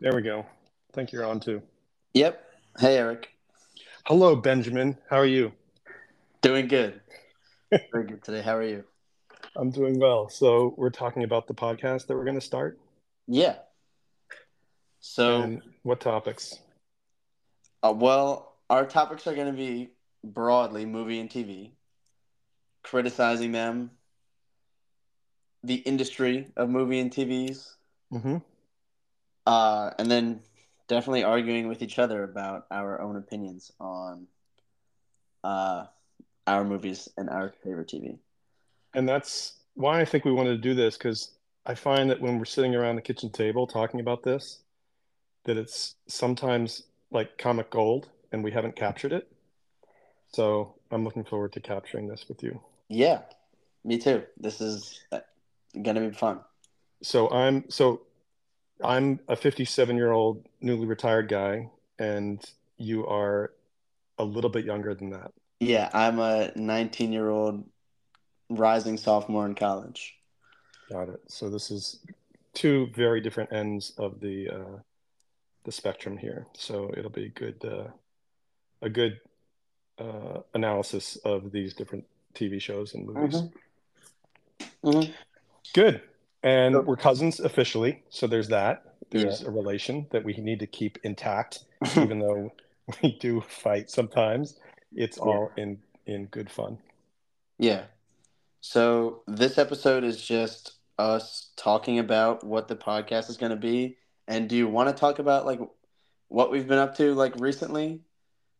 There we go. I think you're on too. Yep. Hey, Eric. Hello, Benjamin. How are you? Doing good. Very good today. How are you? I'm doing well. So, we're talking about the podcast that we're going to start. Yeah. So, And what topics? uh, well, our topics are going to be broadly movie and TV, criticizing them, the industry of movie and TVs, hmm uh, and then definitely arguing with each other about our own opinions on uh, our movies and our favorite TV. And that's why I think we wanted to do this because I find that when we're sitting around the kitchen table talking about this, that it's sometimes like comic gold and we haven't captured it. So, I'm looking forward to capturing this with you. Yeah, me too. This is going to be fun. So, I'm so I'm a 57 year old newly retired guy, and you are a little bit younger than that. Yeah, I'm a 19 year old rising sophomore in college. Got it. So this is two very different ends of the uh, the spectrum here. So it'll be good uh, a good uh, analysis of these different TV shows and movies. Mhm. Good. And So- we're cousins officially, so there's that. There's a relation that we need to keep intact, even though we do fight sometimes. It's all in in good fun. Yeah. So this episode is just us talking about what the podcast is going to be. And do you want to talk about like what we've been up to like recently?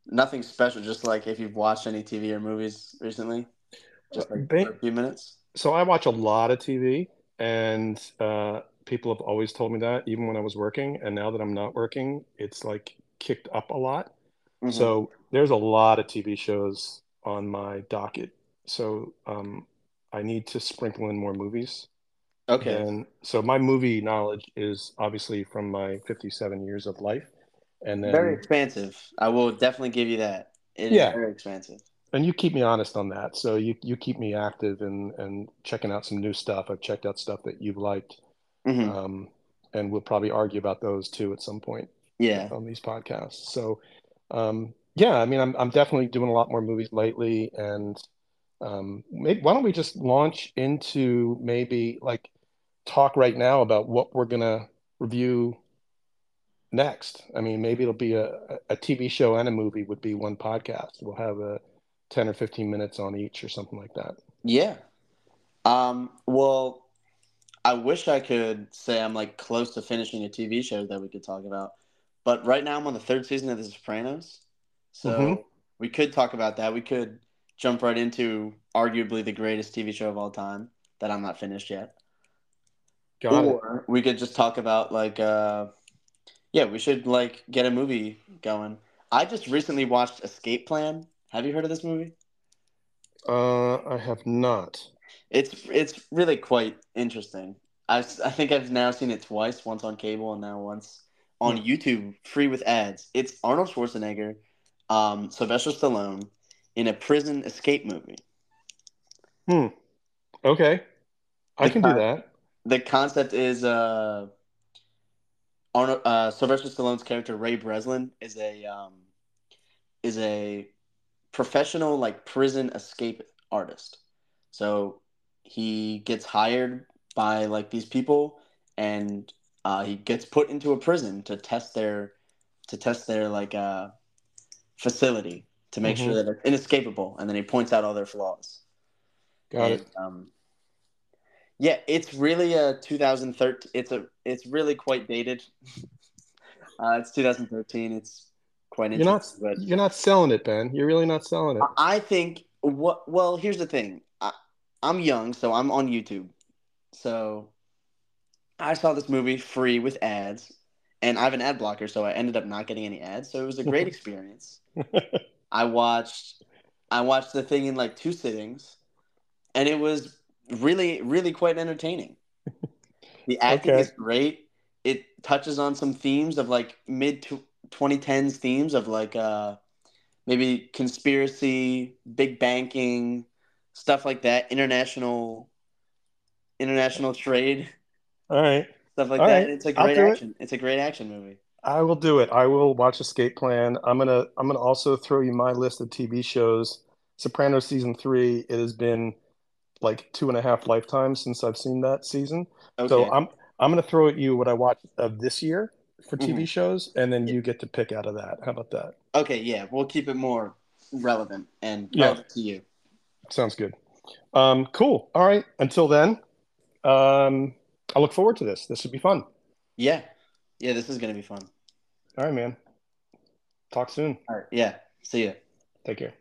Nothing special, just like if you've watched any TV or movies recently. Just like a few minutes. So I watch a lot of TV, and uh, people have always told me that, even when I was working. And now that I'm not working, it's like kicked up a lot. Mhm. So there's a lot of TV shows on my docket. So um, I need to sprinkle in more movies. okay. And so my movie knowledge is obviously from my 57 years of life. And then Very expansive. I will definitely give you that. It is Yeah. very expansive. And you keep me honest on that. So you you keep me active and and checking out some new stuff. I've checked out stuff that you've liked. Mhm. Um, and we'll probably argue about those too at some point Yeah. on these podcasts. So, um, yeah, I mean, I'm, I'm definitely doing a lot more movies lately. And um, maybe, why don't we just launch into maybe like talk right now about what we're going to review next? I mean, maybe it'll be a, a TV show and a movie would be one podcast. We'll have a 10 or 15 minutes on each or something like that. Yeah. Um, well, I wish I could say I'm like close to finishing a TV show that we could talk about. But right now I'm on the third season of The Sopranos. So Mhm. we could talk about that. We could jump right into arguably the greatest TV show of all time that I'm not finished yet. Got it. or we could just talk about like uh yeah, we should like get a movie going. I just recently watched Escape Plan. Have you heard of this movie? Uh, I have not. It's it's really quite interesting. I, I think I've now seen it twice, once on cable and now once on YouTube, free with ads. It's Arnold Schwarzenegger, um, Sylvester Stallone in a prison escape movie. Hmm. Okay. I can do that. The concept is uh, Arnold uh, Sylvester Stallone's character Ray Breslin is a um, is a professional like prison escape artist. So he gets hired by like these people and uh, he gets put into a prison to test their to test their like uh, facility to make Mhm. sure that it's inescapable and then he points out all their flaws Got and, it. um, yeah it's really a 2013 it's a it's really quite dated uh, it's 2013 it's quite You're not but you're not selling it, Ben. You're really not selling it. I think what well here's the thing. I, I'm young, so I'm on YouTube. So I saw this movie free with ads, and I have an ad blocker, so I ended up not getting any ads. So it was a great experience. I watched I watched the thing in like two sittings, and it was really really quite entertaining. The acting Okay. is great. It touches on some themes of like mid to 2010s themes of like uh maybe conspiracy, big banking, stuff like that, international international trade. All right. stuff like All that. right, It's a great do it. action. It's a great action movie. I will do it. I will watch Escape Plan. I'm gonna I'm gonna also throw you my list of TV shows. Sopranos season three. It has been like two and a half lifetimes since I've seen that season. Okay. So I'm I'm gonna throw at you what I watched of this year for TV Mhm. shows, and then Yeah. you get to pick out of that. How about that? okay, yeah, we'll keep it more relevant and Yeah. relevant to you. Sounds good. Um, cool. All right. Until then, um, I look forward to this. This should be fun. Yeah. Yeah, this is gonna be fun. All right, man. Talk soon. All right. Yeah. See you. Take care.